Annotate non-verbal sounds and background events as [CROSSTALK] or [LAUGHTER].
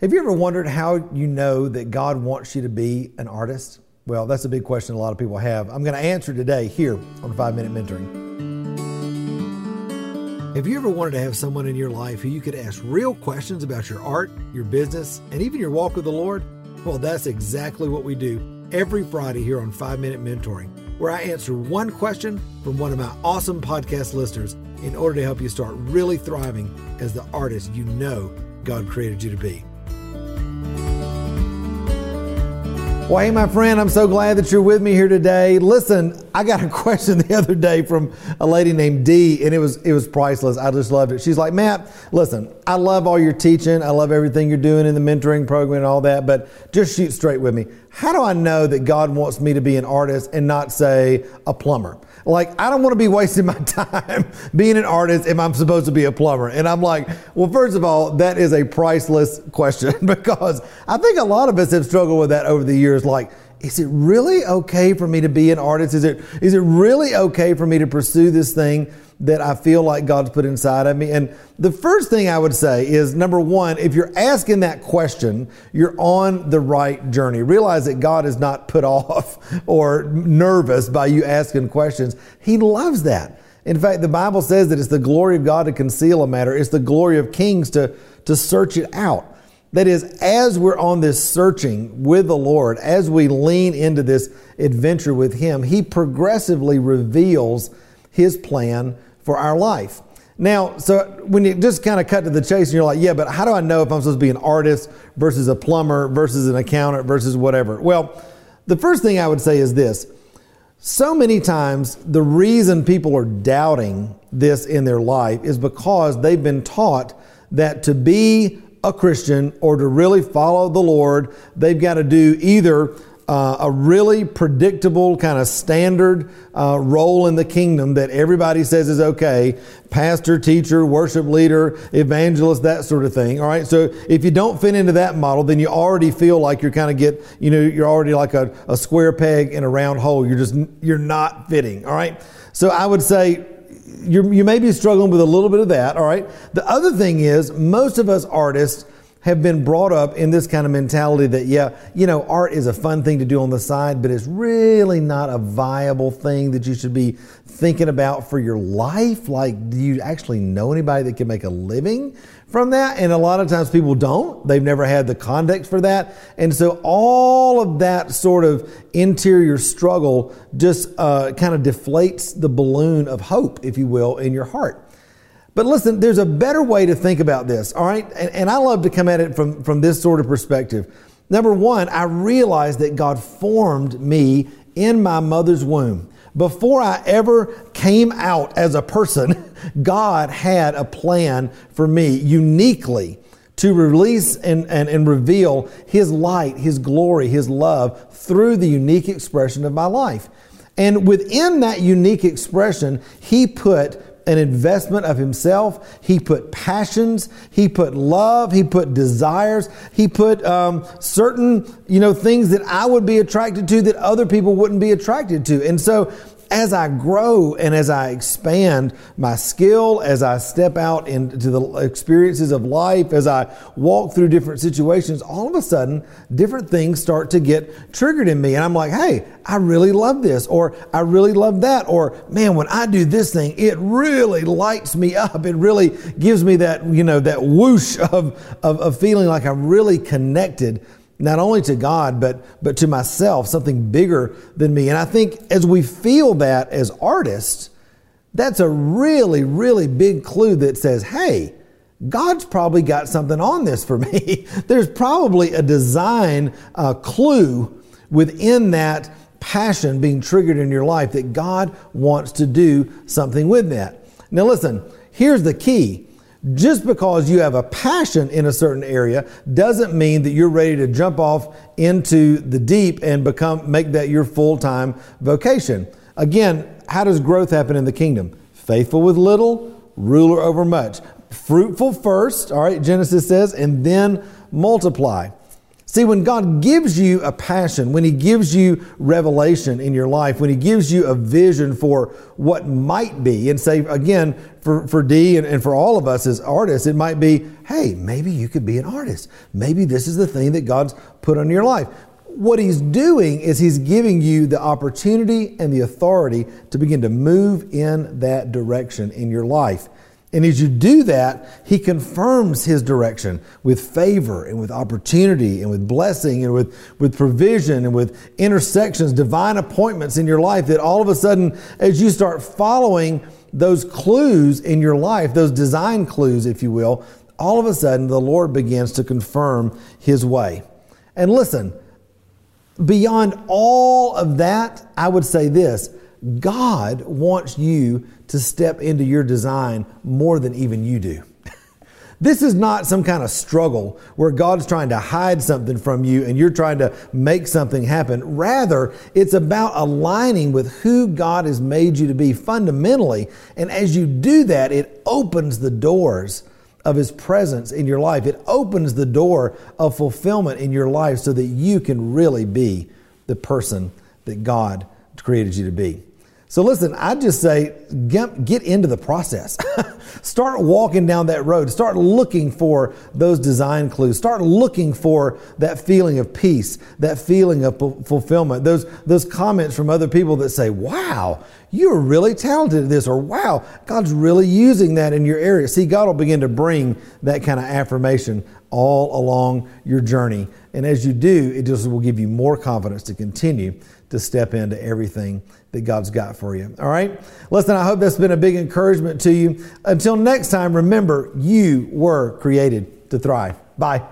Have you ever wondered how you know that God wants you to be an artist? Well, that's a big question a lot of people have. I'm going to answer today here on 5 Minute Mentoring. Have you ever wanted to have someone in your life who you could ask real questions about your art, your business, and even your walk with the Lord? Well, that's exactly what we do every Friday here on 5 Minute Mentoring, where I answer one question from one of my awesome podcast listeners in order to help you start really thriving as the artist you know God created you to be. Well, hey, my friend, I'm so glad that you're with me here today. Listen, I got a question the other day from a lady named Dee, and it was it was priceless. I just loved it. She's like, Matt, listen, I love all your teaching. I love everything you're doing in the mentoring program and all that, but just shoot straight with me. How do I know that God wants me to be an artist and not say a plumber? Like, I don't want to be wasting my [LAUGHS] time being an artist if I'm supposed to be a plumber. And I'm like, well, first of all, that is a priceless question [LAUGHS] because I think a lot of us have struggled with that over the years. Like, is it really okay for me to be an artist? Is it, is it really okay for me to pursue this thing that I feel like God's put inside of me? And the first thing I would say is number one, if you're asking that question, you're on the right journey. Realize that God is not put [LAUGHS] off or nervous by you asking questions. He loves that. In fact, the Bible says that it's the glory of God to conceal a matter, it's the glory of kings to, to search it out. That is, as we're on this searching with the Lord, as we lean into this adventure with Him, He progressively reveals His plan for our life. Now, so when you just kind of cut to the chase and you're like, yeah, but how do I know if I'm supposed to be an artist versus a plumber versus an accountant versus whatever? Well, the first thing I would say is this. So many times, the reason people are doubting this in their life is because they've been taught that to be a Christian or to really follow the Lord, they've got to do either uh, a really predictable kind of standard uh, role in the kingdom that everybody says is okay pastor, teacher, worship leader, evangelist, that sort of thing. All right. So if you don't fit into that model, then you already feel like you're kind of get, you know, you're already like a, a square peg in a round hole. You're just, you're not fitting. All right. So I would say, you may be struggling with a little bit of that, all right? The other thing is, most of us artists have been brought up in this kind of mentality that, yeah, you know, art is a fun thing to do on the side, but it's really not a viable thing that you should be thinking about for your life. Like, do you actually know anybody that can make a living from that? And a lot of times people don't. They've never had the context for that. And so all of that sort of interior struggle just uh, kind of deflates the balloon of hope, if you will, in your heart. But listen, there's a better way to think about this, all right? And, and, I love to come at it from, from this sort of perspective. Number one, I realized that God formed me in my mother's womb. Before I ever came out as a person, [LAUGHS] God had a plan for me uniquely to release and, and, and reveal His light, His glory, His love through the unique expression of my life. And within that unique expression, He put an investment of himself. He put passions. He put love. He put desires. He put um, certain, you know, things that I would be attracted to that other people wouldn't be attracted to. And so as I grow and as I expand my skill, as I step out into the experiences of life, as I walk through different situations, all of a sudden, different things start to get triggered in me. And I'm like, hey, I really love this, or I really love that, or man, when I do this thing, it really lights me up. It really gives me that, you know, that whoosh of, of, of feeling like I'm really connected not only to God, but, but to myself, something bigger than me. And I think as we feel that as artists, that's a really, really big clue that says, hey, God's probably got something on this for [LAUGHS] me. There's probably a design uh, clue within that passion being triggered in your life that God wants to do something with that. Now, listen, here's the key just because you have a passion in a certain area doesn't mean that you're ready to jump off into the deep and become make that your full-time vocation. Again, how does growth happen in the kingdom? Faithful with little, ruler over much. Fruitful first, all right, Genesis says, and then multiply. See, when God gives you a passion, when He gives you revelation in your life, when He gives you a vision for what might be, and say again, for, for Dee and, and for all of us as artists, it might be, hey, maybe you could be an artist. Maybe this is the thing that God's put on your life. What He's doing is He's giving you the opportunity and the authority to begin to move in that direction in your life. And as you do that, he confirms his direction with favor and with opportunity and with blessing and with, with provision and with intersections, divine appointments in your life that all of a sudden, as you start following those clues in your life, those design clues, if you will, all of a sudden the Lord begins to confirm his way. And listen, beyond all of that, I would say this God wants you to step into your design more than even you do. [LAUGHS] This is not some kind of struggle where God's trying to hide something from you and you're trying to make something happen. Rather, it's about aligning with who God has made you to be fundamentally. And as you do that, it opens the doors of His presence in your life. It opens the door of fulfillment in your life so that you can really be the person that God created you to be. So listen, I just say get, into the process. [LAUGHS] Start walking down that road. Start looking for those design clues. Start looking for that feeling of peace, that feeling of fulfillment. Those those comments from other people that say, "Wow, you're really talented at this," or "Wow, God's really using that in your area." See, God will begin to bring that kind of affirmation all along your journey, and as you do, it just will give you more confidence to continue to step into everything that God's got for you. All right? Listen, I hope that's been a big encouragement to you. Until next time, remember, you were created to thrive. Bye.